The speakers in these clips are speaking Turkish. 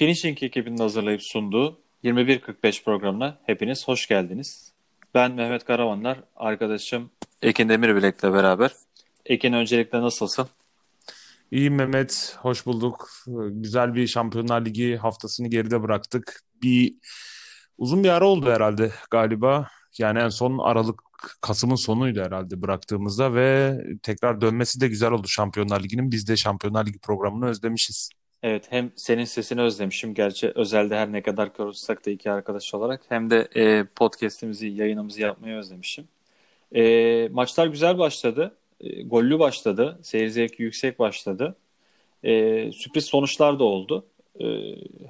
Finishing ekibinin hazırlayıp sunduğu 21.45 programına hepiniz hoş geldiniz. Ben Mehmet Karavanlar, arkadaşım Ekin Demirbilek'le beraber. Ekin öncelikle nasılsın? İyi Mehmet, hoş bulduk. Güzel bir Şampiyonlar Ligi haftasını geride bıraktık. Bir uzun bir ara oldu herhalde galiba. Yani en son Aralık, Kasım'ın sonuydu herhalde bıraktığımızda ve tekrar dönmesi de güzel oldu Şampiyonlar Ligi'nin. Biz de Şampiyonlar Ligi programını özlemişiz. Evet hem senin sesini özlemişim gerçi özelde her ne kadar konuşsak da iki arkadaş olarak hem de e, podcast'imizi yayınımızı yapmayı özlemişim. E, maçlar güzel başladı. E, gollü başladı. Seyir zevki yüksek başladı. E, sürpriz sonuçlar da oldu. E,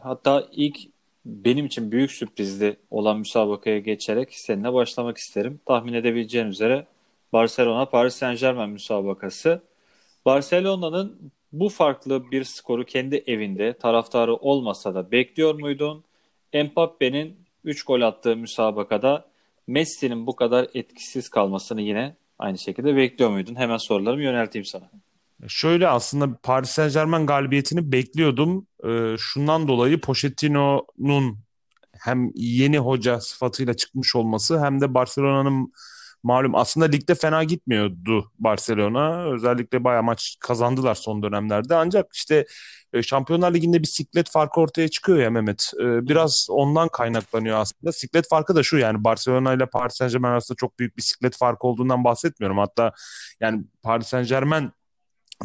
hatta ilk benim için büyük sürprizli olan müsabakaya geçerek seninle başlamak isterim. Tahmin edebileceğin üzere Barcelona Paris Saint Germain müsabakası. Barcelona'nın bu farklı bir skoru kendi evinde taraftarı olmasa da bekliyor muydun? Mbappe'nin 3 gol attığı müsabakada Messi'nin bu kadar etkisiz kalmasını yine aynı şekilde bekliyor muydun? Hemen sorularımı yönelteyim sana. Şöyle aslında Paris Saint Germain galibiyetini bekliyordum. Ee, şundan dolayı Pochettino'nun hem yeni hoca sıfatıyla çıkmış olması hem de Barcelona'nın malum aslında ligde fena gitmiyordu Barcelona. Özellikle bayağı maç kazandılar son dönemlerde. Ancak işte e, Şampiyonlar Ligi'nde bir siklet farkı ortaya çıkıyor ya Mehmet. E, biraz ondan kaynaklanıyor aslında. Siklet farkı da şu yani Barcelona ile Paris Saint Germain arasında çok büyük bir siklet farkı olduğundan bahsetmiyorum. Hatta yani Paris Saint Germain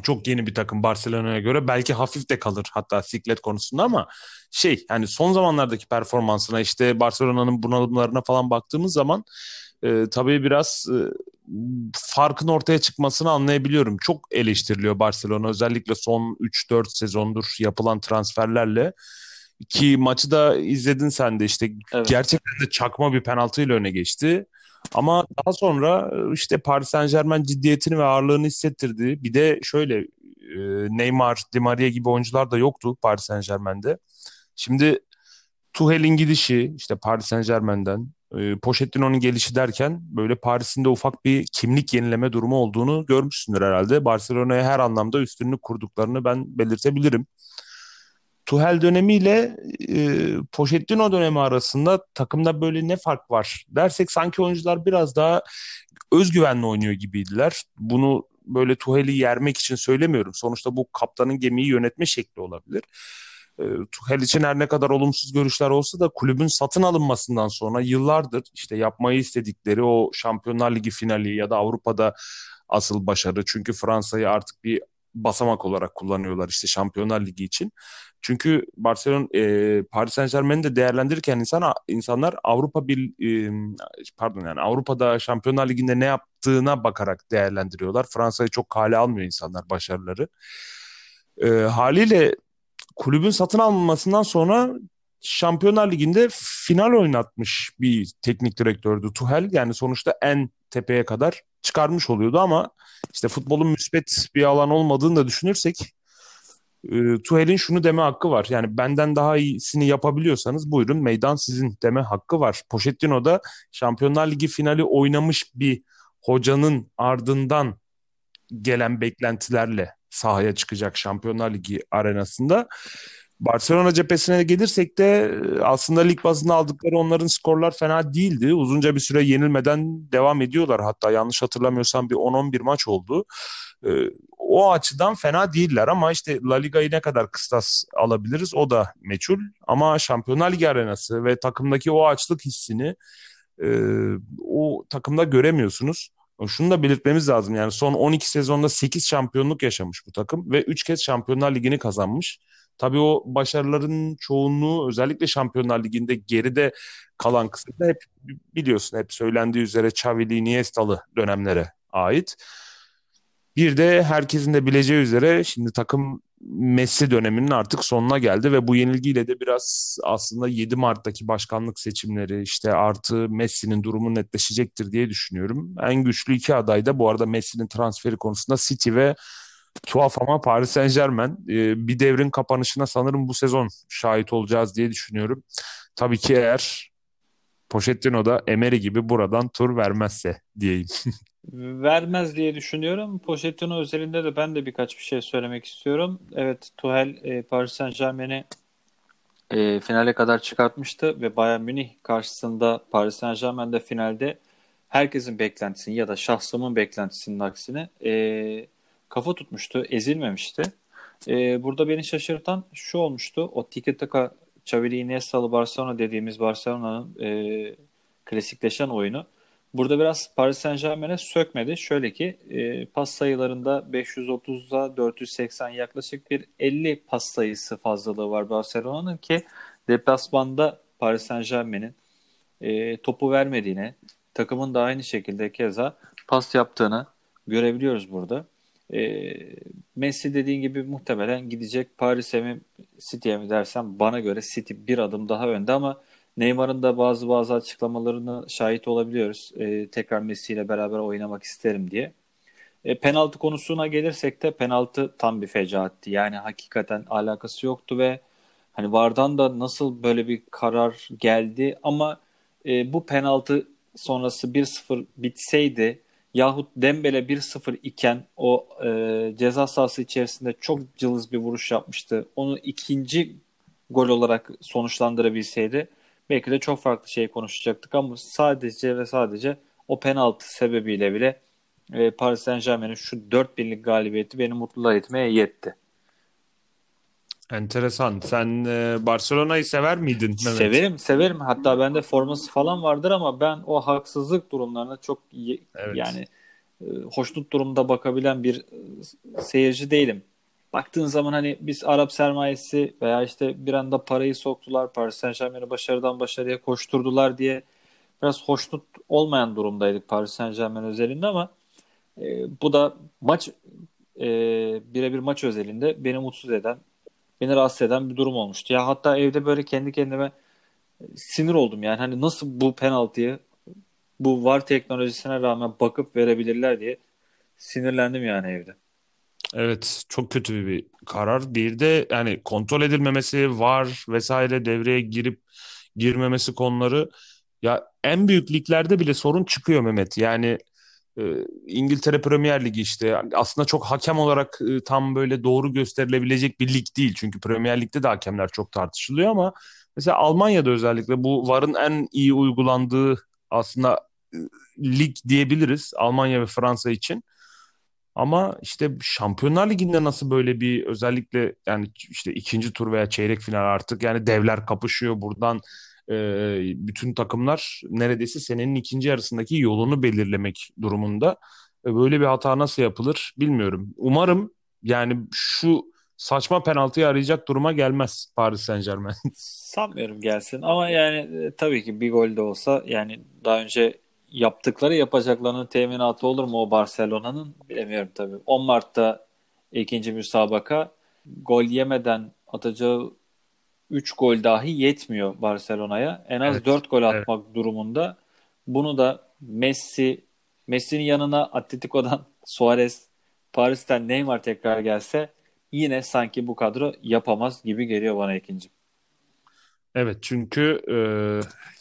çok yeni bir takım Barcelona'ya göre belki hafif de kalır hatta siklet konusunda ama şey yani son zamanlardaki performansına işte Barcelona'nın bunalımlarına falan baktığımız zaman e, tabii biraz e, farkın ortaya çıkmasını anlayabiliyorum. Çok eleştiriliyor Barcelona özellikle son 3-4 sezondur yapılan transferlerle. Ki maçı da izledin sen de işte evet. gerçekten de çakma bir penaltıyla öne geçti. Ama daha sonra işte Paris Saint Germain ciddiyetini ve ağırlığını hissettirdi. Bir de şöyle e, Neymar, Di Maria gibi oyuncular da yoktu Paris Saint Germain'de. Şimdi Tuchel'in gidişi işte Paris Saint Germain'den e, Pochettino'nun gelişi derken böyle Paris'in de ufak bir kimlik yenileme durumu olduğunu görmüşsündür herhalde. Barcelona'ya her anlamda üstünlük kurduklarını ben belirtebilirim. Tuhel dönemiyle e, Pochettino dönemi arasında takımda böyle ne fark var dersek sanki oyuncular biraz daha özgüvenli oynuyor gibiydiler. Bunu böyle Tuhel'i yermek için söylemiyorum. Sonuçta bu kaptanın gemiyi yönetme şekli olabilir. E, Tuchel için her ne kadar olumsuz görüşler olsa da kulübün satın alınmasından sonra yıllardır işte yapmayı istedikleri o Şampiyonlar Ligi finali ya da Avrupa'da asıl başarı. Çünkü Fransa'yı artık bir basamak olarak kullanıyorlar işte Şampiyonlar Ligi için. Çünkü Barcelona e, Paris Saint-Germain'i de değerlendirirken insan insanlar Avrupa bir e, pardon yani Avrupa'da Şampiyonlar Ligi'nde ne yaptığına bakarak değerlendiriyorlar. Fransa'yı çok kale almıyor insanlar başarıları. E, haliyle kulübün satın alınmasından sonra Şampiyonlar Ligi'nde final oynatmış bir teknik direktördü Tuhel. Yani sonuçta en tepeye kadar çıkarmış oluyordu ama işte futbolun müspet bir alan olmadığını da düşünürsek e, Tuhel'in şunu deme hakkı var. Yani benden daha iyisini yapabiliyorsanız buyurun meydan sizin deme hakkı var. Pochettino da Şampiyonlar Ligi finali oynamış bir hocanın ardından gelen beklentilerle sahaya çıkacak Şampiyonlar Ligi arenasında. Barcelona cephesine gelirsek de e, aslında lig bazında aldıkları onların skorlar fena değildi. Uzunca bir süre yenilmeden devam ediyorlar. Hatta yanlış hatırlamıyorsam bir 10-11 maç oldu. E, o açıdan fena değiller ama işte La Liga'yı ne kadar kıstas alabiliriz o da meçhul. Ama Şampiyonlar Ligi arenası ve takımdaki o açlık hissini e, o takımda göremiyorsunuz. Şunu da belirtmemiz lazım yani son 12 sezonda 8 şampiyonluk yaşamış bu takım ve 3 kez Şampiyonlar Ligi'ni kazanmış. Tabii o başarıların çoğunluğu özellikle Şampiyonlar Ligi'nde geride kalan kısımda hep biliyorsun hep söylendiği üzere Xavi'li, Iniesta'lı dönemlere ait. Bir de herkesin de bileceği üzere şimdi takım Messi döneminin artık sonuna geldi ve bu yenilgiyle de biraz aslında 7 Mart'taki başkanlık seçimleri işte artı Messi'nin durumu netleşecektir diye düşünüyorum. En güçlü iki aday da bu arada Messi'nin transferi konusunda City ve tuhaf ama Paris Saint Germain. Ee, bir devrin kapanışına sanırım bu sezon şahit olacağız diye düşünüyorum. Tabii ki eğer Pochettino da Emery gibi buradan tur vermezse diyeyim. Vermez diye düşünüyorum. Pochettino özelinde de ben de birkaç bir şey söylemek istiyorum. Evet Tuchel e, Paris Saint Germain'i e, finale kadar çıkartmıştı ve Bayern Münih karşısında Paris Saint Germain'de finalde herkesin beklentisini ya da şahsımın beklentisinin aksine e, kafa tutmuştu, ezilmemişti. E, burada beni şaşırtan şu olmuştu. O tiki taka Xavi Iniesta'lı Barcelona dediğimiz Barcelona'nın e, klasikleşen oyunu. Burada biraz Paris Saint Germain'e sökmedi. Şöyle ki e, pas sayılarında 530'da 480 yaklaşık bir 50 pas sayısı fazlalığı var Barcelona'nın ki deplasmanda Paris Saint Germain'in e, topu vermediğini, takımın da aynı şekilde keza pas yaptığını görebiliyoruz burada. E, Messi dediğin gibi muhtemelen gidecek Paris'e mi City'ye mi dersem bana göre City bir adım daha önde ama Neymar'ın da bazı bazı açıklamalarını şahit olabiliyoruz. E, tekrar Messi ile beraber oynamak isterim diye. E, penaltı konusuna gelirsek de penaltı tam bir fecaatti. Yani hakikaten alakası yoktu ve hani Vardan da nasıl böyle bir karar geldi ama e, bu penaltı sonrası 1-0 bitseydi yahut Dembele 1-0 iken o e, ceza sahası içerisinde çok cılız bir vuruş yapmıştı. Onu ikinci gol olarak sonuçlandırabilseydi belki de çok farklı şey konuşacaktık ama sadece ve sadece o penaltı sebebiyle bile e, Paris Saint Germain'in şu 4 birlik galibiyeti beni mutlu etmeye yetti. Enteresan. Sen e, Barcelona'yı sever miydin Mehmet? Severim, severim. Hatta bende forması falan vardır ama ben o haksızlık durumlarına çok evet. yani e, hoşnut durumda bakabilen bir e, seyirci değilim. Baktığın zaman hani biz Arap sermayesi veya işte bir anda parayı soktular, Paris Saint Germain'i başarıdan başarıya koşturdular diye biraz hoşnut olmayan durumdaydık Paris Saint Germain özelinde ama e, bu da maç e, birebir maç özelinde beni mutsuz eden beni rahatsız eden bir durum olmuştu. Ya hatta evde böyle kendi kendime e, sinir oldum yani hani nasıl bu penaltıyı bu VAR teknolojisine rağmen bakıp verebilirler diye sinirlendim yani evde. Evet çok kötü bir karar. Bir de yani kontrol edilmemesi var vesaire devreye girip girmemesi konuları ya en büyük liglerde bile sorun çıkıyor Mehmet. Yani İngiltere Premier Ligi işte aslında çok hakem olarak e, tam böyle doğru gösterilebilecek bir lig değil. Çünkü Premier Lig'de de hakemler çok tartışılıyor ama mesela Almanya'da özellikle bu VAR'ın en iyi uygulandığı aslında e, lig diyebiliriz Almanya ve Fransa için. Ama işte Şampiyonlar Ligi'nde nasıl böyle bir özellikle yani işte ikinci tur veya çeyrek final artık yani devler kapışıyor buradan e, bütün takımlar neredeyse senenin ikinci yarısındaki yolunu belirlemek durumunda. E, böyle bir hata nasıl yapılır bilmiyorum. Umarım yani şu saçma penaltıyı arayacak duruma gelmez Paris Saint Germain. Sanmıyorum gelsin ama yani e, tabii ki bir gol de olsa yani daha önce yaptıkları yapacaklarının teminatı olur mu o Barcelona'nın bilemiyorum tabii. 10 Mart'ta ikinci müsabaka gol yemeden atacağı 3 gol dahi yetmiyor Barcelona'ya. En az evet, 4 gol atmak evet. durumunda. Bunu da Messi Messi'nin yanına Atletico'dan Suarez, Paris'ten Neymar tekrar gelse yine sanki bu kadro yapamaz gibi geliyor bana ikinci. Evet çünkü e,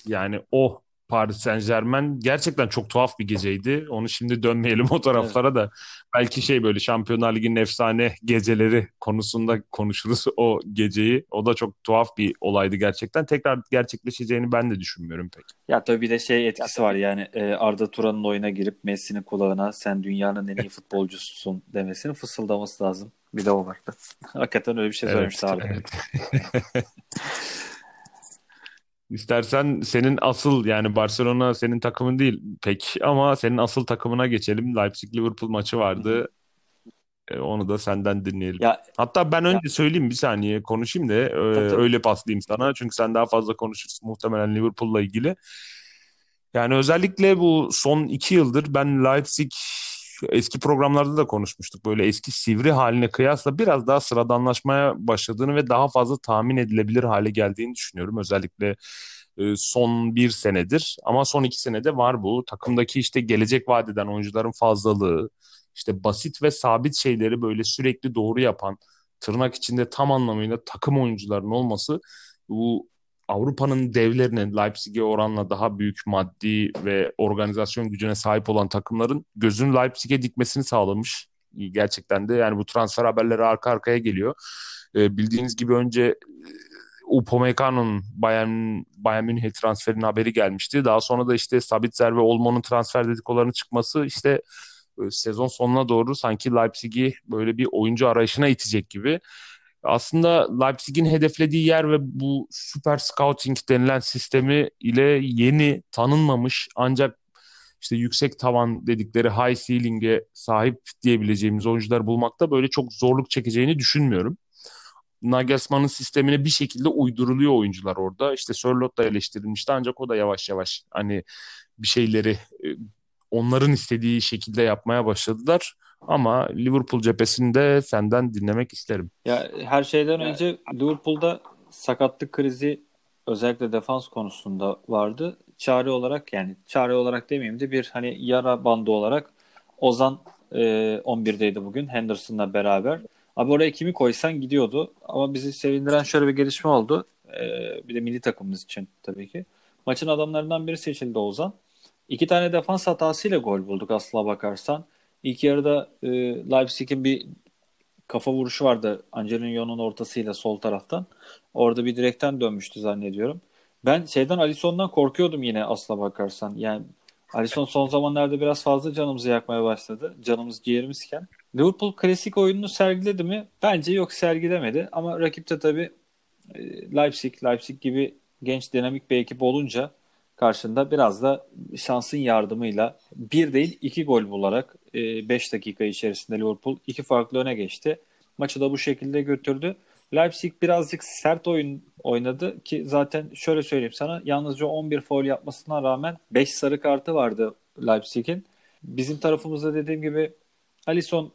yani o Paris Saint Germain gerçekten çok tuhaf bir geceydi. Onu şimdi dönmeyelim o taraflara evet. da. Belki şey böyle Şampiyonlar Ligi'nin efsane geceleri konusunda konuşuruz o geceyi. O da çok tuhaf bir olaydı gerçekten. Tekrar gerçekleşeceğini ben de düşünmüyorum pek. Ya tabii bir de şey etkisi var yani e, Arda Turan'ın oyuna girip Messi'nin kulağına sen dünyanın en iyi futbolcususun demesini fısıldaması lazım. Bir de o vardı. Hakikaten öyle bir şey söylemişti evet, abi. Evet. İstersen senin asıl yani Barcelona senin takımın değil pek ama senin asıl takımına geçelim. Leipzig-Liverpool maçı vardı. Ee, onu da senden dinleyelim. Ya, Hatta ben önce ya. söyleyeyim bir saniye konuşayım da e, öyle paslayayım sana. Çünkü sen daha fazla konuşursun muhtemelen Liverpool'la ilgili. Yani özellikle bu son iki yıldır ben Leipzig eski programlarda da konuşmuştuk. Böyle eski sivri haline kıyasla biraz daha sıradanlaşmaya başladığını ve daha fazla tahmin edilebilir hale geldiğini düşünüyorum. Özellikle e, son bir senedir ama son iki senede var bu. Takımdaki işte gelecek vadeden oyuncuların fazlalığı, işte basit ve sabit şeyleri böyle sürekli doğru yapan, tırnak içinde tam anlamıyla takım oyuncularının olması bu Avrupa'nın devlerinin Leipzig'e oranla daha büyük maddi ve organizasyon gücüne sahip olan takımların gözünü Leipzig'e dikmesini sağlamış. Gerçekten de yani bu transfer haberleri arka arkaya geliyor. E, bildiğiniz gibi önce Upamecano'nun Bayern, Bayern Münih'e transferinin haberi gelmişti. Daha sonra da işte Sabitzer ve Olmo'nun transfer dedikolarının çıkması işte e, sezon sonuna doğru sanki Leipzig'i böyle bir oyuncu arayışına itecek gibi. Aslında Leipzig'in hedeflediği yer ve bu super scouting denilen sistemi ile yeni tanınmamış ancak işte yüksek tavan dedikleri high ceiling'e sahip diyebileceğimiz oyuncular bulmakta böyle çok zorluk çekeceğini düşünmüyorum. Nagelsmann'ın sistemine bir şekilde uyduruluyor oyuncular orada. İşte Sörloth da eleştirilmişti ancak o da yavaş yavaş hani bir şeyleri e, onların istediği şekilde yapmaya başladılar. Ama Liverpool cephesinde senden dinlemek isterim. Ya her şeyden önce Liverpool'da sakatlık krizi özellikle defans konusunda vardı. Çare olarak yani çare olarak demeyeyim de bir hani yara bandı olarak Ozan e, 11'deydi bugün Henderson'la beraber. Abi oraya kimi koysan gidiyordu. Ama bizi sevindiren şöyle bir gelişme oldu. Ee, bir de milli takımımız için tabii ki. Maçın adamlarından biri seçildi Ozan. İki tane defans hatasıyla gol bulduk aslına bakarsan. İlk yarıda e, Leipzig'in bir kafa vuruşu vardı Angelino'nun ortasıyla sol taraftan. Orada bir direkten dönmüştü zannediyorum. Ben şeyden Alisson'dan korkuyordum yine aslına bakarsan. Yani Alisson son zamanlarda biraz fazla canımızı yakmaya başladı. Canımız ciğerimizken. Liverpool klasik oyununu sergiledi mi? Bence yok sergilemedi. Ama rakipte tabii e, Leipzig, Leipzig gibi genç dinamik bir ekip olunca karşında biraz da şansın yardımıyla bir değil iki gol bularak 5 e, dakika içerisinde Liverpool iki farklı öne geçti. Maçı da bu şekilde götürdü. Leipzig birazcık sert oyun oynadı ki zaten şöyle söyleyeyim sana yalnızca 11 foul yapmasına rağmen 5 sarı kartı vardı Leipzig'in. Bizim tarafımızda dediğim gibi Alisson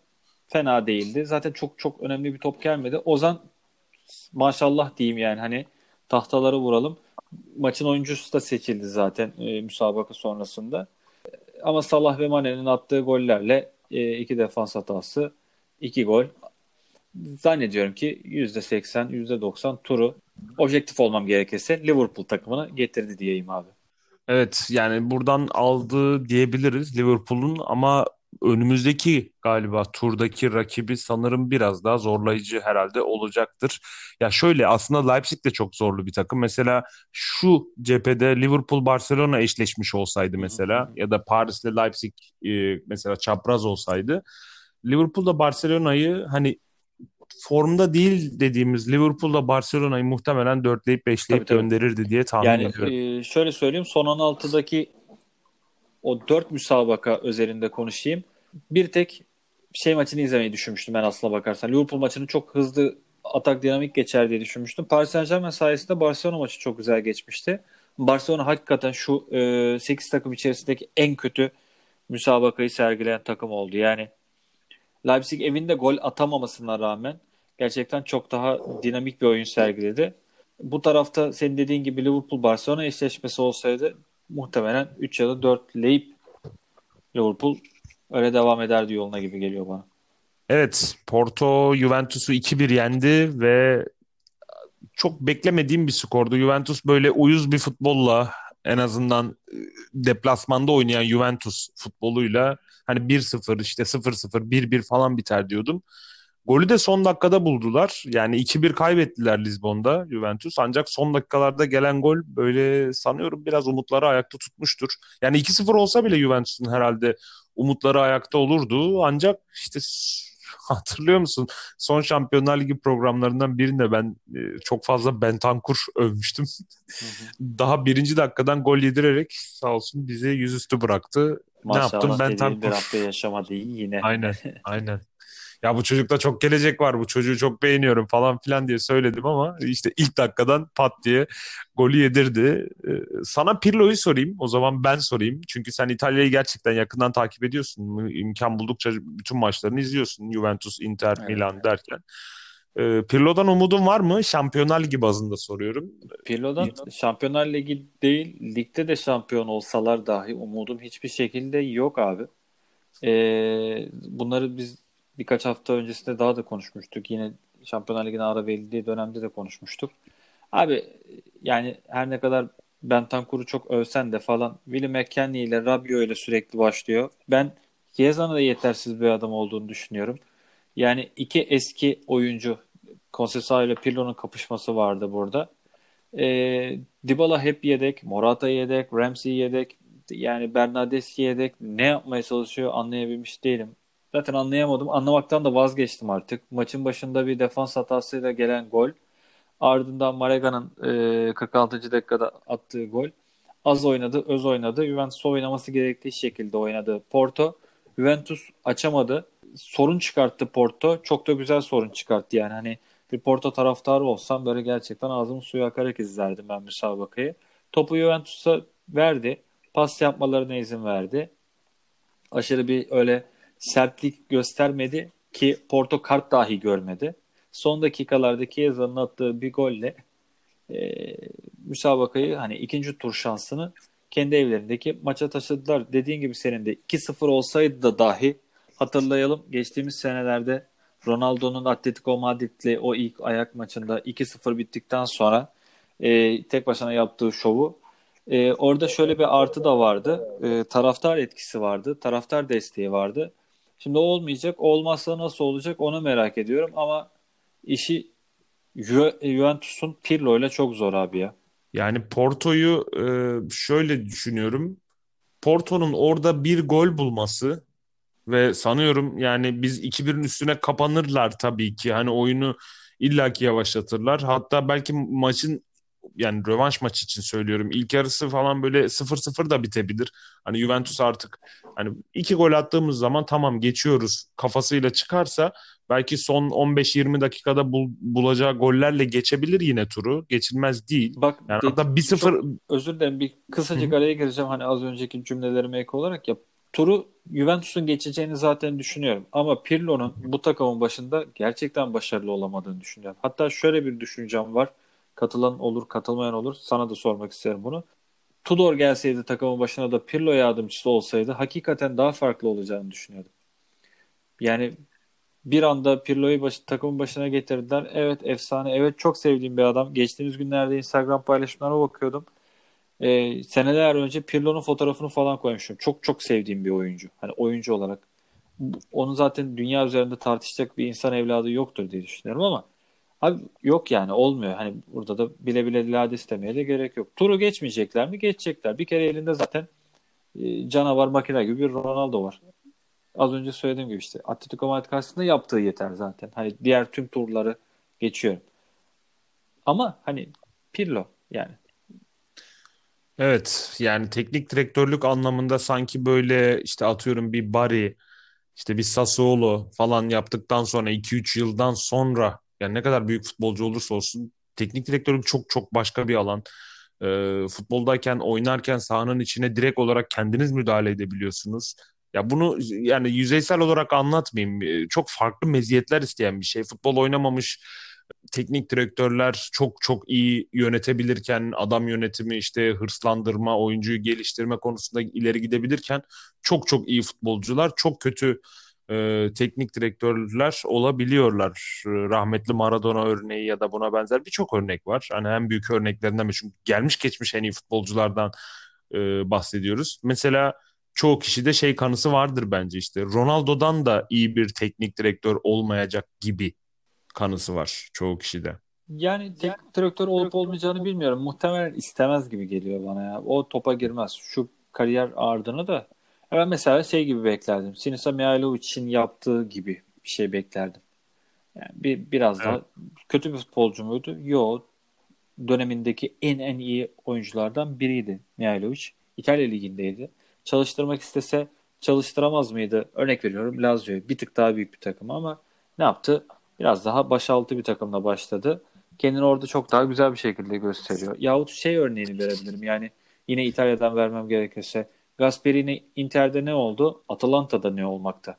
fena değildi. Zaten çok çok önemli bir top gelmedi. Ozan maşallah diyeyim yani hani tahtaları vuralım. Maçın oyuncusu da seçildi zaten e, müsabaka sonrasında. Ama Salah ve Mane'nin attığı gollerle e, iki defans hatası, iki gol. Zannediyorum ki %80, %90 turu objektif olmam gerekirse Liverpool takımını getirdi diyeyim abi. Evet yani buradan aldı diyebiliriz Liverpool'un ama önümüzdeki galiba turdaki rakibi sanırım biraz daha zorlayıcı herhalde olacaktır. Ya şöyle aslında Leipzig de çok zorlu bir takım. Mesela şu cephede Liverpool Barcelona eşleşmiş olsaydı mesela ya da Paris ile Leipzig e, mesela çapraz olsaydı Liverpool'da Barcelona'yı hani formda değil dediğimiz Liverpool'da Barcelona'yı muhtemelen dörtleyip beşleyip tabii, tabii. gönderirdi diye tahmin yani, ediyorum. Yani e, şöyle söyleyeyim son 16'daki o dört müsabaka özelinde konuşayım. Bir tek şey maçını izlemeyi düşünmüştüm ben aslına bakarsan. Liverpool maçını çok hızlı atak dinamik geçer diye düşünmüştüm. Paris Saint Germain sayesinde Barcelona maçı çok güzel geçmişti. Barcelona hakikaten şu e, 8 takım içerisindeki en kötü müsabakayı sergileyen takım oldu. Yani Leipzig evinde gol atamamasına rağmen gerçekten çok daha dinamik bir oyun sergiledi. Bu tarafta senin dediğin gibi Liverpool Barcelona eşleşmesi olsaydı muhtemelen 3 ya da 4 leyip Liverpool öyle devam ederdi yoluna gibi geliyor bana. Evet, Porto Juventus'u 2-1 yendi ve çok beklemediğim bir skordu. Juventus böyle uyuz bir futbolla en azından e, deplasmanda oynayan Juventus futboluyla hani 1-0 işte 0-0 1-1 falan biter diyordum. Golü de son dakikada buldular. Yani 2-1 kaybettiler Lizbon'da Juventus. Ancak son dakikalarda gelen gol böyle sanıyorum biraz umutları ayakta tutmuştur. Yani 2-0 olsa bile Juventus'un herhalde umutları ayakta olurdu. Ancak işte hatırlıyor musun? Son Şampiyonlar Ligi programlarından birinde ben e, çok fazla Bentancur övmüştüm. Hı hı. Daha birinci dakikadan gol yedirerek sağ olsun bizi yüzüstü bıraktı. Maşallah ne yaptım Bentancur? bir hafta yaşamadı yine. Aynen, aynen ya bu çocukta çok gelecek var bu çocuğu çok beğeniyorum falan filan diye söyledim ama işte ilk dakikadan pat diye golü yedirdi. Ee, sana Pirlo'yu sorayım o zaman ben sorayım. Çünkü sen İtalya'yı gerçekten yakından takip ediyorsun. İmkan buldukça bütün maçlarını izliyorsun. Juventus, Inter, evet. Milan derken. Ee, Pirlo'dan umudun var mı? Şampiyonlar Ligi bazında soruyorum. Pirlo'dan Şampiyonlar Ligi değil, ligde de şampiyon olsalar dahi umudum hiçbir şekilde yok abi. Ee, bunları biz birkaç hafta öncesinde daha da konuşmuştuk. Yine Şampiyonlar Ligi'ne ara verildiği dönemde de konuşmuştuk. Abi yani her ne kadar Bentancur'u çok övsen de falan Willie McKennie ile Rabio ile sürekli başlıyor. Ben Chiesa'nın da yetersiz bir adam olduğunu düşünüyorum. Yani iki eski oyuncu Conceição ile Pirlo'nun kapışması vardı burada. E, Dybala hep yedek, Morata yedek, Ramsey yedek, yani Bernadeschi yedek. Ne yapmaya çalışıyor anlayabilmiş değilim. Zaten anlayamadım. Anlamaktan da vazgeçtim artık. Maçın başında bir defans hatasıyla gelen gol. Ardından Marega'nın e, 46. dakikada attığı gol. Az oynadı, öz oynadı. Juventus oynaması gerektiği şekilde oynadı. Porto, Juventus açamadı. Sorun çıkarttı Porto. Çok da güzel sorun çıkarttı yani. Hani bir Porto taraftarı olsam böyle gerçekten ağzımın suyu akarak izlerdim ben müsabakayı. Topu Juventus'a verdi. Pas yapmalarına izin verdi. Aşırı bir öyle sertlik göstermedi ki Porto kart dahi görmedi. Son dakikalardaki Yazan'ın attığı bir golle e, müsabakayı hani ikinci tur şansını kendi evlerindeki maça taşıdılar. Dediğin gibi senin de 2-0 olsaydı da dahi hatırlayalım geçtiğimiz senelerde Ronaldo'nun Atletico Madrid'le o ilk ayak maçında 2-0 bittikten sonra e, tek başına yaptığı şovu e, orada şöyle bir artı da vardı. E, taraftar etkisi vardı. Taraftar desteği vardı. Şimdi olmayacak. Olmazsa nasıl olacak onu merak ediyorum ama işi Ju Juventus'un Pirlo ile çok zor abi ya. Yani Porto'yu e, şöyle düşünüyorum. Porto'nun orada bir gol bulması ve sanıyorum yani biz 2-1'in üstüne kapanırlar tabii ki. Hani oyunu illaki yavaşlatırlar. Hatta belki maçın yani rövanş maç için söylüyorum. İlk yarısı falan böyle 0-0 da bitebilir. Hani Juventus artık hani iki gol attığımız zaman tamam geçiyoruz kafasıyla çıkarsa belki son 15-20 dakikada bul, bulacağı gollerle geçebilir yine turu. Geçilmez değil. Bak yani hatta 1-0 özür dilerim bir kısacık araya gireceğim hani az önceki cümlelerime ek olarak ya turu Juventus'un geçeceğini zaten düşünüyorum. Ama Pirlo'nun bu takımın başında gerçekten başarılı olamadığını düşünüyorum. Hatta şöyle bir düşüncem var. Katılan olur, katılmayan olur. Sana da sormak isterim bunu. Tudor gelseydi takımın başına da Pirlo yardımcısı olsaydı hakikaten daha farklı olacağını düşünüyordum. Yani bir anda Pirlo'yu baş, takımın başına getirdiler. Evet efsane. Evet çok sevdiğim bir adam. Geçtiğimiz günlerde Instagram paylaşımlarına bakıyordum. Ee, seneler önce Pirlo'nun fotoğrafını falan koymuşum. Çok çok sevdiğim bir oyuncu. Hani oyuncu olarak. Onu zaten dünya üzerinde tartışacak bir insan evladı yoktur diye düşünüyorum ama Abi yok yani olmuyor. Hani burada da bile bile lade istemeye de gerek yok. Turu geçmeyecekler mi? Geçecekler. Bir kere elinde zaten e, canavar makine gibi bir Ronaldo var. Az önce söylediğim gibi işte Atletico Madrid karşısında yaptığı yeter zaten. Hani diğer tüm turları geçiyorum. Ama hani Pirlo yani. Evet yani teknik direktörlük anlamında sanki böyle işte atıyorum bir Bari işte bir Sassuolo falan yaptıktan sonra 2-3 yıldan sonra yani ne kadar büyük futbolcu olursa olsun teknik direktörlük çok çok başka bir alan. E, futboldayken oynarken sahanın içine direkt olarak kendiniz müdahale edebiliyorsunuz. Ya bunu yani yüzeysel olarak anlatmayayım. Çok farklı meziyetler isteyen bir şey. Futbol oynamamış teknik direktörler çok çok iyi yönetebilirken adam yönetimi işte hırslandırma, oyuncuyu geliştirme konusunda ileri gidebilirken çok çok iyi futbolcular çok kötü e, teknik direktörler olabiliyorlar. E, rahmetli Maradona örneği ya da buna benzer birçok örnek var. Hani en büyük örneklerinden bir çünkü gelmiş geçmiş en iyi futbolculardan e, bahsediyoruz. Mesela çoğu kişide şey kanısı vardır bence işte Ronaldo'dan da iyi bir teknik direktör olmayacak gibi kanısı var çoğu kişide. Yani teknik direktör olup olmayacağını bilmiyorum. Muhtemelen istemez gibi geliyor bana ya. O topa girmez. Şu kariyer ardını da ben mesela şey gibi beklerdim. Sinisa Mihailovic'in yaptığı gibi bir şey beklerdim. Yani bir biraz evet. daha kötü bir futbolcu muydu? Yok. Dönemindeki en en iyi oyunculardan biriydi Mihailovic. İtalya ligindeydi. Çalıştırmak istese çalıştıramaz mıydı? Örnek veriyorum Lazio'yu. Bir tık daha büyük bir takım ama ne yaptı? Biraz daha başaltı bir takımla başladı. Kendini orada çok daha güzel bir şekilde gösteriyor. Yahut şey örneğini verebilirim. Yani yine İtalya'dan vermem gerekirse Gasperini Inter'de ne oldu? Atalanta'da ne olmakta?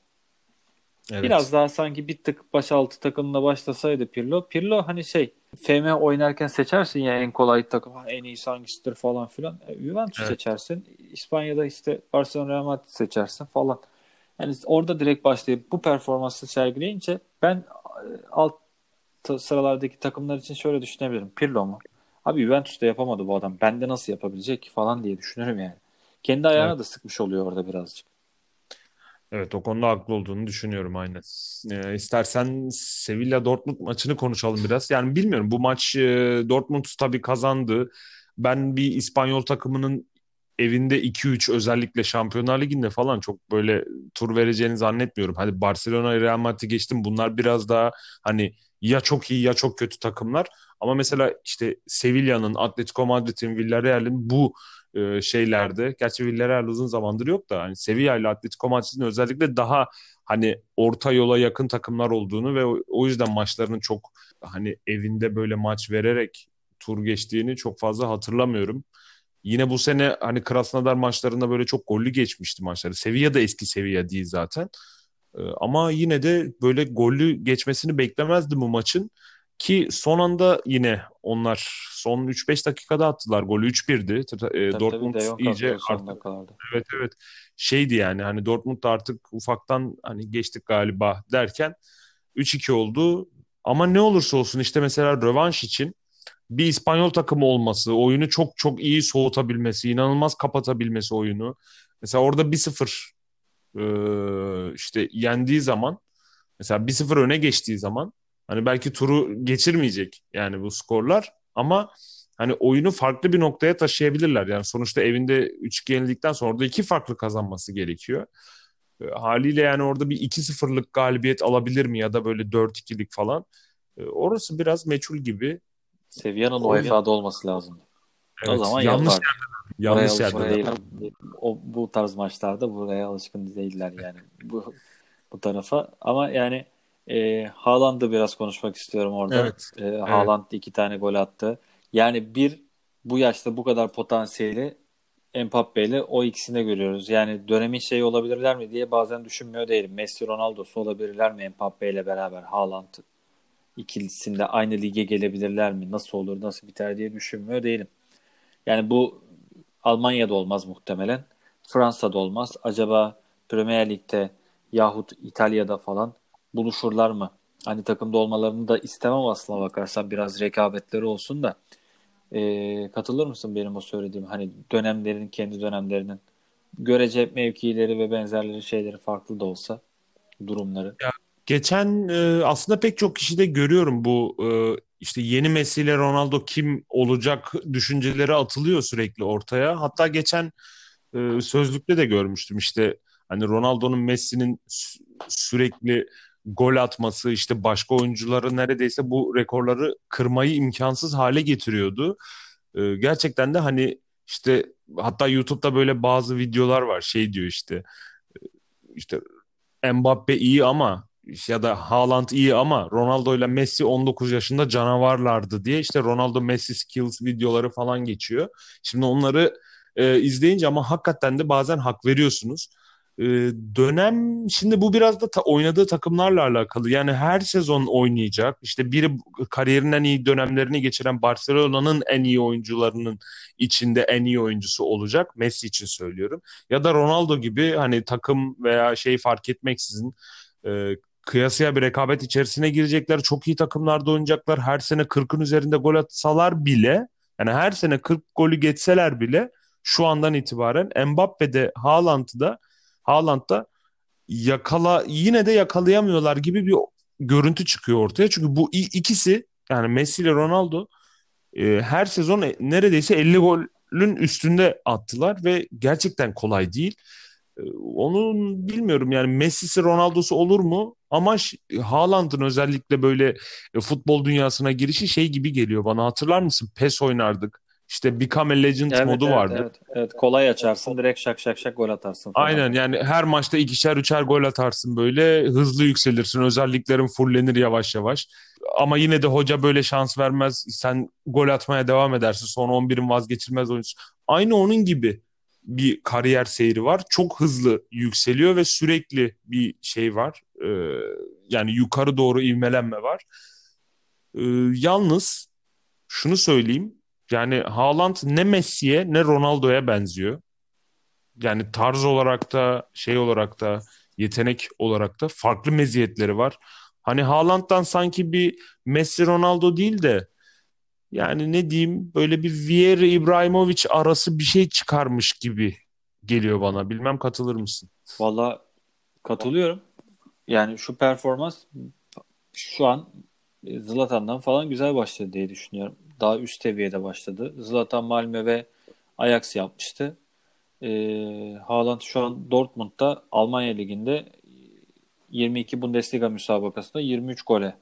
Evet. Biraz daha sanki bir tık başaltı takımına başlasaydı Pirlo. Pirlo hani şey FM oynarken seçersin ya en kolay takım en iyi hangisidir falan filan. E, Juventus evet. seçersin. İspanya'da işte Barcelona Real Madrid seçersin falan. Yani orada direkt başlayıp bu performansı sergileyince ben e, alt sıralardaki takımlar için şöyle düşünebilirim. Pirlo mu? Abi Juventus'ta yapamadı bu adam. Bende nasıl yapabilecek ki falan diye düşünürüm yani. Kendi ayağına evet. da sıkmış oluyor orada birazcık. Evet o konuda haklı olduğunu düşünüyorum aynen. Ee, istersen Sevilla Dortmund maçını konuşalım biraz. Yani bilmiyorum bu maç e, Dortmund tabii kazandı. Ben bir İspanyol takımının evinde 2-3 özellikle Şampiyonlar Ligi'nde falan çok böyle tur vereceğini zannetmiyorum. Hadi Barcelona, Real Madrid'i geçtim. Bunlar biraz daha hani ya çok iyi ya çok kötü takımlar. Ama mesela işte Sevilla'nın, Atletico Madrid'in, Villarreal'in bu e, şeylerde. Gerçi Villarreal uzun zamandır yok da hani Sevilla ile Atletico Madrid'in özellikle daha hani orta yola yakın takımlar olduğunu ve o, yüzden maçlarının çok hani evinde böyle maç vererek tur geçtiğini çok fazla hatırlamıyorum. Yine bu sene hani Krasnodar maçlarında böyle çok gollü geçmişti maçları. Sevilla da eski Sevilla değil zaten. Ee, ama yine de böyle gollü geçmesini beklemezdim bu maçın. Ki son anda yine onlar son 3-5 dakikada attılar golü 3-1'di. E, Tabii Dortmund tabii iyice artık evet evet şeydi yani hani Dortmund da artık ufaktan hani geçtik galiba derken 3-2 oldu. Ama ne olursa olsun işte mesela rövanş için bir İspanyol takımı olması, oyunu çok çok iyi soğutabilmesi, inanılmaz kapatabilmesi oyunu. Mesela orada 1-0 e, işte yendiği zaman mesela 1-0 öne geçtiği zaman hani belki turu geçirmeyecek yani bu skorlar ama hani oyunu farklı bir noktaya taşıyabilirler. Yani sonuçta evinde 3-2 yenildikten sonra orada iki farklı kazanması gerekiyor. E, haliyle yani orada bir 2-0'lık galibiyet alabilir mi ya da böyle 4-2'lik falan. E, orası biraz meçhul gibi. Sevilla'nın O UEFA'da olması lazım. O evet zaman yanlış yapar. Yanlış yerde. O, bu tarz maçlarda buraya alışkın değiller yani. Bu, bu tarafa. Ama yani e, Haaland'ı biraz konuşmak istiyorum orada. Evet. E, Evet. Haaland iki tane gol attı. Yani bir bu yaşta bu kadar potansiyeli Mbappe ile o ikisinde görüyoruz. Yani dönemin şeyi olabilirler mi diye bazen düşünmüyor değilim. Messi Ronaldo'su olabilirler mi Mbappe ile beraber Haaland ikilisinde aynı lige gelebilirler mi? Nasıl olur, nasıl biter diye düşünmüyor değilim. Yani bu Almanya'da olmaz muhtemelen. Fransa'da olmaz. Acaba Premier Lig'de yahut İtalya'da falan buluşurlar mı? Hani takımda olmalarını da istemem aslına bakarsan biraz rekabetleri olsun da. Ee, katılır mısın benim o söylediğim hani dönemlerin kendi dönemlerinin görece mevkileri ve benzerleri şeyleri farklı da olsa durumları. Ya geçen e, aslında pek çok kişide görüyorum bu e, işte yeni Messi ile Ronaldo kim olacak düşünceleri atılıyor sürekli ortaya. Hatta geçen e, sözlükte de görmüştüm işte hani Ronaldo'nun Messi'nin sü- sürekli gol atması işte başka oyuncuları neredeyse bu rekorları kırmayı imkansız hale getiriyordu. E, gerçekten de hani işte hatta YouTube'da böyle bazı videolar var şey diyor işte işte Mbappe iyi ama ya da Haaland iyi ama Ronaldo ile Messi 19 yaşında canavarlardı diye işte Ronaldo Messi skills videoları falan geçiyor. Şimdi onları e, izleyince ama hakikaten de bazen hak veriyorsunuz. E, dönem şimdi bu biraz da ta- oynadığı takımlarla alakalı. Yani her sezon oynayacak. İşte biri kariyerinin en iyi dönemlerini geçiren Barcelona'nın en iyi oyuncularının içinde en iyi oyuncusu olacak. Messi için söylüyorum ya da Ronaldo gibi hani takım veya şey fark etmeksizin e, kıyasıya bir rekabet içerisine girecekler. Çok iyi takımlarda oynayacaklar. Her sene 40'ın üzerinde gol atsalar bile yani her sene 40 golü geçseler bile şu andan itibaren Mbappe'de Haaland'da Haaland'da yakala yine de yakalayamıyorlar gibi bir görüntü çıkıyor ortaya. Çünkü bu ikisi yani Messi ile Ronaldo e, her sezon e- neredeyse 50 golün üstünde attılar ve gerçekten kolay değil. E, Onun bilmiyorum yani Messi'si Ronaldo'su olur mu? Ama Haaland'ın özellikle böyle e, futbol dünyasına girişi şey gibi geliyor bana. Hatırlar mısın? PES oynardık. İşte Become a Legend Evet modu evet vardı. evet. Evet. Kolay açarsın direkt şak şak şak gol atarsın falan. Aynen yani her maçta ikişer üçer gol atarsın böyle. Hızlı yükselirsin özelliklerin fullenir yavaş yavaş. Ama yine de hoca böyle şans vermez sen gol atmaya devam edersin son 11'in vazgeçilmez oyuncusu. Aynı onun gibi bir kariyer seyri var. Çok hızlı yükseliyor ve sürekli bir şey var. Ee, yani yukarı doğru ivmelenme var. Ee, yalnız şunu söyleyeyim yani Haaland ne Messi'ye ne Ronaldo'ya benziyor yani tarz olarak da şey olarak da yetenek olarak da farklı meziyetleri var. Hani Haaland'dan sanki bir Messi Ronaldo değil de yani ne diyeyim böyle bir Vieira İbrahimovic arası bir şey çıkarmış gibi geliyor bana. Bilmem katılır mısın? Valla Katılıyorum. Yani şu performans şu an Zlatan'dan falan güzel başladı diye düşünüyorum. Daha üst seviyede başladı. Zlatan Malmö ve Ajax yapmıştı. Ee, Haaland şu an Dortmund'da Almanya Ligi'nde 22 Bundesliga müsabakasında 23 gole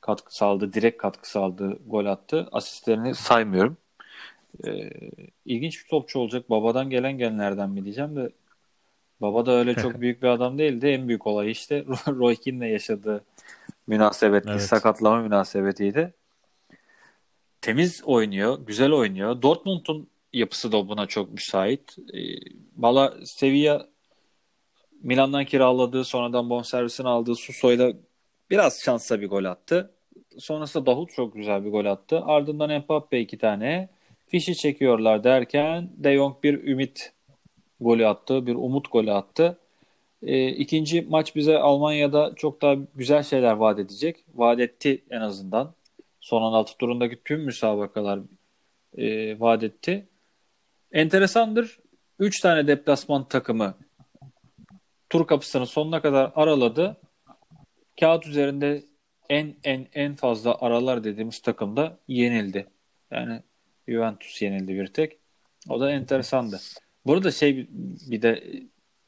katkı sağladı. Direkt katkı sağladı. Gol attı. Asistlerini saymıyorum. Ee, ilginç bir topçu olacak. Babadan gelen genlerden mi diyeceğim de baba da öyle çok büyük bir adam değildi. En büyük olay işte Roy Keane'le yaşadığı münasebetli, evet. sakatlama münasebetiydi. Temiz oynuyor, güzel oynuyor. Dortmund'un yapısı da buna çok müsait. E, Valla Sevilla Milan'dan kiraladığı sonradan bonservisini aldığı Suso'yla biraz şansla bir gol attı. Sonrasında Davut çok güzel bir gol attı. Ardından Mbappe iki tane. Fişi çekiyorlar derken De Jong bir ümit golü attı. Bir umut golü attı. E, ikinci maç bize Almanya'da çok daha güzel şeyler vaat edecek. Vaat etti en azından. Son 16 turundaki tüm müsabakalar e, vaat etti. Enteresandır. 3 tane deplasman takımı tur kapısını sonuna kadar araladı. Kağıt üzerinde en en en fazla aralar dediğimiz takım da yenildi. Yani Juventus yenildi bir tek. O da enteresandı. Burada şey bir de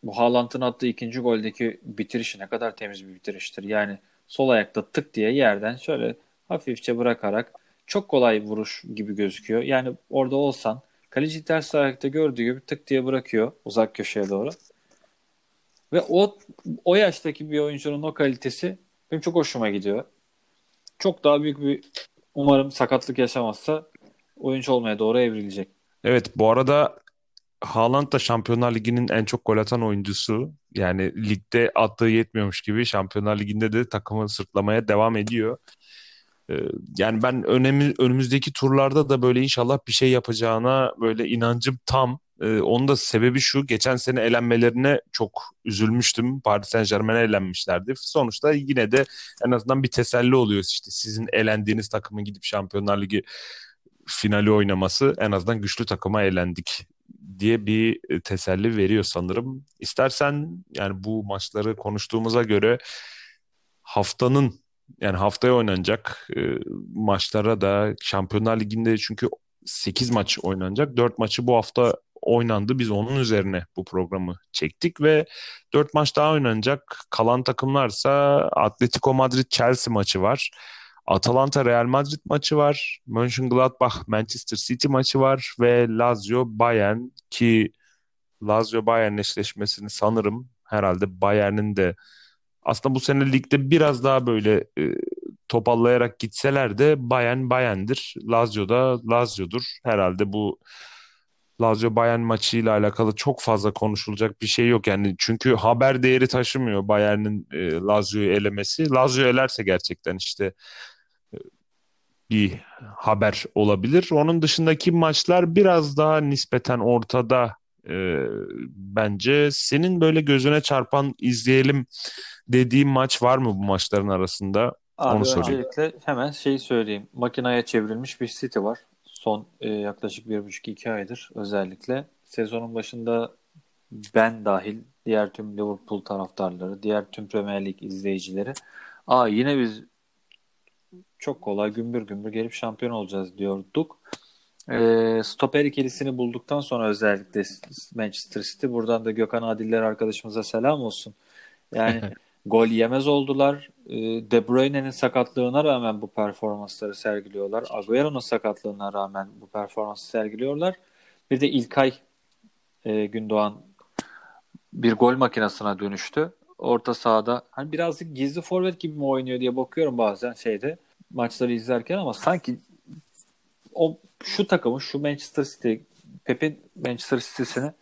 bu Haaland'ın attığı ikinci goldeki bitirişi ne kadar temiz bir bitiriştir. Yani sol ayakta tık diye yerden şöyle hafifçe bırakarak çok kolay vuruş gibi gözüküyor. Yani orada olsan kaleci ters ayakta gördüğü gibi tık diye bırakıyor uzak köşeye doğru. Ve o o yaştaki bir oyuncunun o kalitesi benim çok hoşuma gidiyor. Çok daha büyük bir umarım sakatlık yaşamazsa oyuncu olmaya doğru evrilecek. Evet bu arada Haaland da Şampiyonlar Ligi'nin en çok gol atan oyuncusu. Yani ligde attığı yetmiyormuş gibi Şampiyonlar Ligi'nde de takımı sırtlamaya devam ediyor. Ee, yani ben önemi, önümüzdeki turlarda da böyle inşallah bir şey yapacağına böyle inancım tam. Ee, onun da sebebi şu, geçen sene elenmelerine çok üzülmüştüm. Paris Saint Germain'e elenmişlerdi. Sonuçta yine de en azından bir teselli oluyor işte sizin elendiğiniz takımın gidip Şampiyonlar Ligi finali oynaması en azından güçlü takıma elendik diye bir e, teselli veriyor sanırım. İstersen yani bu maçları konuştuğumuza göre haftanın yani haftaya oynanacak e, maçlara da Şampiyonlar Ligi'nde çünkü 8 maç oynanacak. 4 maçı bu hafta oynandı. Biz onun üzerine bu programı çektik ve 4 maç daha oynanacak. Kalan takımlarsa Atletico Madrid Chelsea maçı var. Atalanta Real Madrid maçı var. Mönchengladbach Manchester City maçı var ve Lazio Bayern ki Lazio Bayern eşleşmesini sanırım herhalde Bayern'in de aslında bu sene ligde biraz daha böyle e, topallayarak gitseler de Bayern Bayern'dir. Lazio da Lazio'dur. Herhalde bu Lazio Bayern maçıyla alakalı çok fazla konuşulacak bir şey yok yani çünkü haber değeri taşımıyor Bayern'in e, Lazio'yu elemesi. Lazio elerse gerçekten işte e, bir haber olabilir. Onun dışındaki maçlar biraz daha nispeten ortada e, bence. Senin böyle gözüne çarpan izleyelim dediğim maç var mı bu maçların arasında? Abi Onu sorayım. öncelikle hemen şeyi söyleyeyim. Makinaya çevrilmiş bir City var son e, yaklaşık bir buçuk iki aydır özellikle sezonun başında ben dahil diğer tüm Liverpool taraftarları, diğer tüm Premier Lig izleyicileri aa yine biz çok kolay gümbür gümbür gelip şampiyon olacağız diyorduk. E, stoper ikilisini bulduktan sonra özellikle Manchester City buradan da Gökhan Adiller arkadaşımıza selam olsun. Yani gol yemez oldular. Ee, De Bruyne'nin sakatlığına rağmen bu performansları sergiliyorlar. Agüero'nun sakatlığına rağmen bu performansı sergiliyorlar. Bir de İlkay e, Gündoğan bir gol makinesine dönüştü. Orta sahada hani birazcık gizli forvet gibi mi oynuyor diye bakıyorum bazen şeyde maçları izlerken ama sanki o şu takımı şu Manchester City Pep'in Manchester City'sini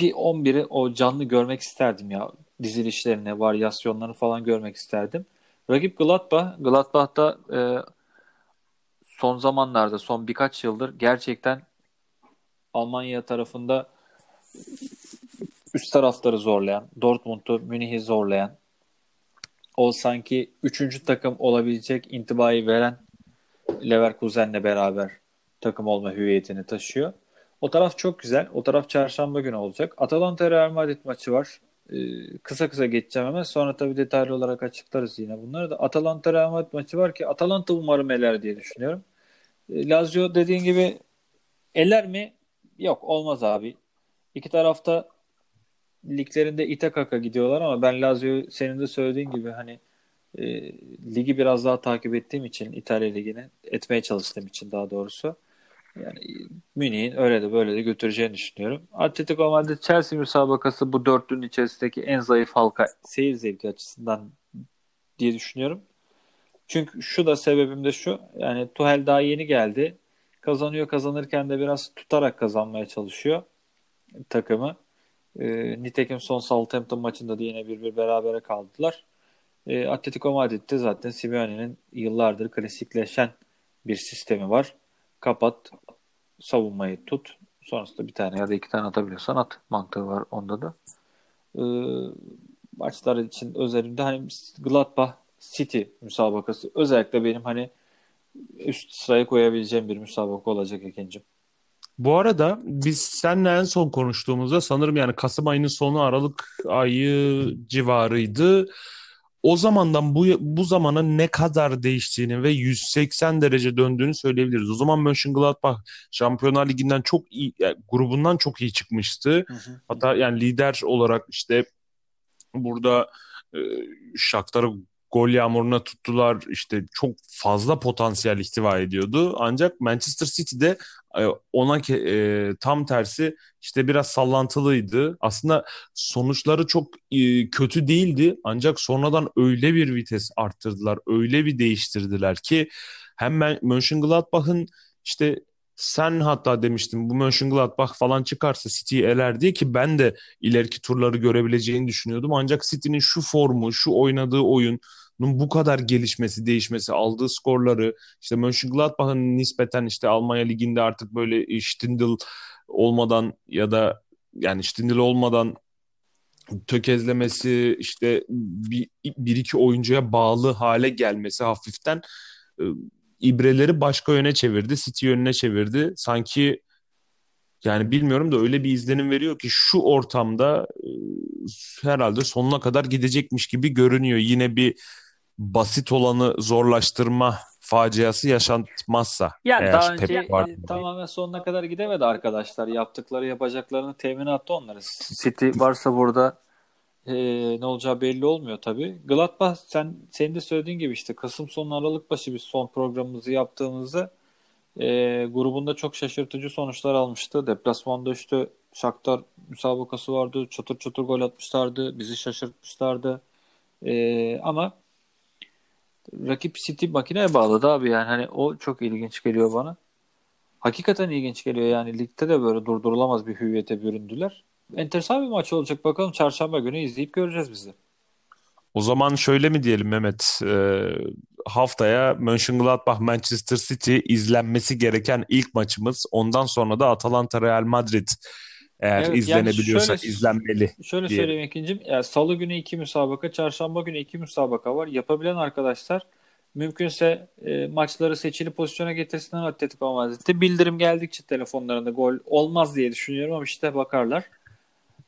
bir 11'i o canlı görmek isterdim ya dizilişlerini, varyasyonlarını falan görmek isterdim. Rakip Gladbach, Gladbach'ta e, son zamanlarda, son birkaç yıldır gerçekten Almanya tarafında üst tarafları zorlayan, Dortmund'u, Münih'i zorlayan, o sanki üçüncü takım olabilecek intibayı veren Leverkusen'le beraber takım olma hüviyetini taşıyor. O taraf çok güzel. O taraf çarşamba günü olacak. Atalanta Real Madrid maçı var. E, kısa kısa geçeceğim hemen. Sonra tabii detaylı olarak açıklarız yine bunları da. Atalanta Real Madrid maçı var ki Atalanta umarım eler diye düşünüyorum. E, Lazio dediğin gibi eler mi? Yok olmaz abi. İki tarafta liglerinde ite kaka gidiyorlar ama ben Lazio senin de söylediğin gibi hani e, ligi biraz daha takip ettiğim için İtalya ligini etmeye çalıştığım için daha doğrusu yani Münih'in öyle de böyle de götüreceğini düşünüyorum. Atletico Madrid Chelsea müsabakası bu dörtlünün içerisindeki en zayıf halka seyir zevki açısından diye düşünüyorum. Çünkü şu da sebebim de şu. Yani Tuhel daha yeni geldi. Kazanıyor kazanırken de biraz tutarak kazanmaya çalışıyor takımı. E, nitekim son Southampton maçında da yine bir bir berabere kaldılar. E, Atletico Madrid'de zaten Simeone'nin yıllardır klasikleşen bir sistemi var. Kapat, savunmayı tut. Sonrasında bir tane ya da iki tane atabiliyorsan at mantığı var onda da. E, maçlar için özelinde hani Gladbach City müsabakası özellikle benim hani üst sıraya koyabileceğim bir müsabaka olacak ikinci. Bu arada biz seninle en son konuştuğumuzda sanırım yani Kasım ayının sonu Aralık ayı civarıydı. O zamandan bu bu zamana ne kadar değiştiğini ve 180 derece döndüğünü söyleyebiliriz. O zaman Mönchengladbach Şampiyonlar Ligi'nden çok iyi, yani grubundan çok iyi çıkmıştı. Hı hı. Hatta yani lider olarak işte burada e, Shakhtar'ı gol yağmuruna tuttular. İşte çok fazla potansiyel ihtiva ediyordu. Ancak Manchester City'de e, ona e, tam tersi işte biraz sallantılıydı. Aslında sonuçları çok e, kötü değildi. Ancak sonradan öyle bir vites arttırdılar, öyle bir değiştirdiler ki hem Mönchengladbach'ın işte sen hatta demiştin bu Mönchengladbach falan çıkarsa City'yi eler diye ki ben de ileriki turları görebileceğini düşünüyordum. Ancak City'nin şu formu, şu oynadığı oyun bu kadar gelişmesi, değişmesi, aldığı skorları işte Mönchengladbach'ın nispeten işte Almanya liginde artık böyle Stindl olmadan ya da yani Stindl olmadan tökezlemesi işte bir, bir iki oyuncuya bağlı hale gelmesi hafiften e, ibreleri başka yöne çevirdi. City yönüne çevirdi. Sanki yani bilmiyorum da öyle bir izlenim veriyor ki şu ortamda e, herhalde sonuna kadar gidecekmiş gibi görünüyor. Yine bir basit olanı zorlaştırma faciası yaşatmazsa. Yani daha önce e, tamamen sonuna kadar gidemedi arkadaşlar. Yaptıkları yapacaklarını temin attı onları. City varsa burada e, ne olacağı belli olmuyor tabii. Gladbach sen senin de söylediğin gibi işte Kasım sonu Aralık başı bir son programımızı yaptığımızda e, grubunda çok şaşırtıcı sonuçlar almıştı. Deplasmanda işte Shakhtar müsabakası vardı. Çatır çatır gol atmışlardı. Bizi şaşırtmışlardı. E, ama rakip City makineye bağladı abi yani hani o çok ilginç geliyor bana. Hakikaten ilginç geliyor yani ligde de böyle durdurulamaz bir hüviyete büründüler. Enteresan bir maç olacak bakalım çarşamba günü izleyip göreceğiz bizi. O zaman şöyle mi diyelim Mehmet? E, haftaya Mönchengladbach Manchester City izlenmesi gereken ilk maçımız. Ondan sonra da Atalanta Real Madrid eğer evet, izlenebiliyorsa yani şöyle, izlenmeli. Şöyle diye. söyleyeyim ikincim. Yani Salı günü iki müsabaka, çarşamba günü iki müsabaka var. Yapabilen arkadaşlar mümkünse e, maçları seçili pozisyona getirsinler Atletico Madrid'de. Bildirim geldikçe telefonlarında gol olmaz diye düşünüyorum ama işte bakarlar.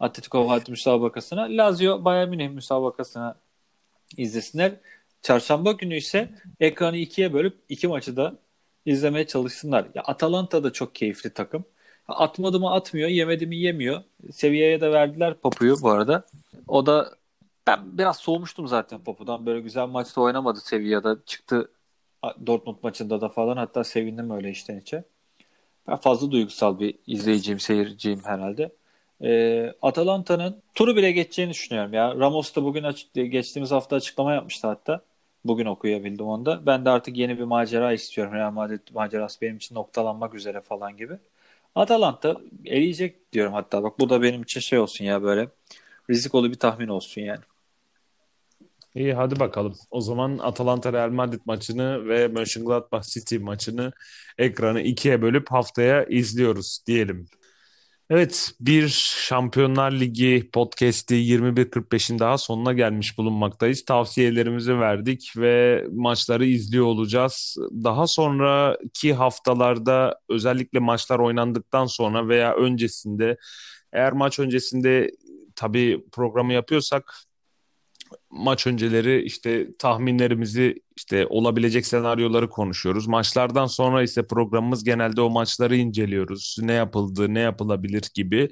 Atletico Madrid müsabakasına. Lazio Bayern Münih müsabakasına izlesinler. Çarşamba günü ise ekranı ikiye bölüp iki maçı da izlemeye çalışsınlar. Ya Atalanta da çok keyifli takım. Atmadı mı atmıyor, yemedi mi yemiyor. Seviyeye de verdiler Papu'yu bu arada. O da ben biraz soğumuştum zaten Papu'dan. Böyle güzel maçta oynamadı Sevilla'da. Çıktı Dortmund maçında da falan. Hatta sevindim öyle içten içe. Ben fazla duygusal bir izleyiciyim, seyirciyim herhalde. Ee, Atalanta'nın turu bile geçeceğini düşünüyorum ya. Ramos da bugün açık, geçtiğimiz hafta açıklama yapmıştı hatta. Bugün okuyabildim onda. Ben de artık yeni bir macera istiyorum. Real Madrid macerası benim için noktalanmak üzere falan gibi. Atalanta eleyecek diyorum hatta. Bak bu da benim için şey olsun ya böyle rizikolu bir tahmin olsun yani. İyi hadi bakalım. O zaman Atalanta Real Madrid maçını ve Mönchengladbach City maçını ekranı ikiye bölüp haftaya izliyoruz diyelim. Evet, bir Şampiyonlar Ligi podcast'i 21.45'in daha sonuna gelmiş bulunmaktayız. Tavsiyelerimizi verdik ve maçları izliyor olacağız. Daha sonraki haftalarda özellikle maçlar oynandıktan sonra veya öncesinde eğer maç öncesinde tabii programı yapıyorsak maç önceleri işte tahminlerimizi işte olabilecek senaryoları konuşuyoruz. Maçlardan sonra ise programımız genelde o maçları inceliyoruz. Ne yapıldı, ne yapılabilir gibi.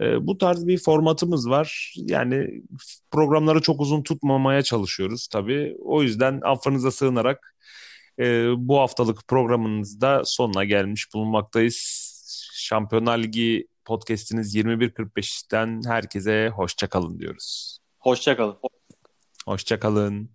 E, bu tarz bir formatımız var. Yani programları çok uzun tutmamaya çalışıyoruz tabii. O yüzden affınıza sığınarak e, bu haftalık programımızda sonuna gelmiş bulunmaktayız. Şampiyonlar Ligi podcast'iniz 21.45'ten herkese hoşçakalın diyoruz. Hoşçakalın. Hoşçakalın.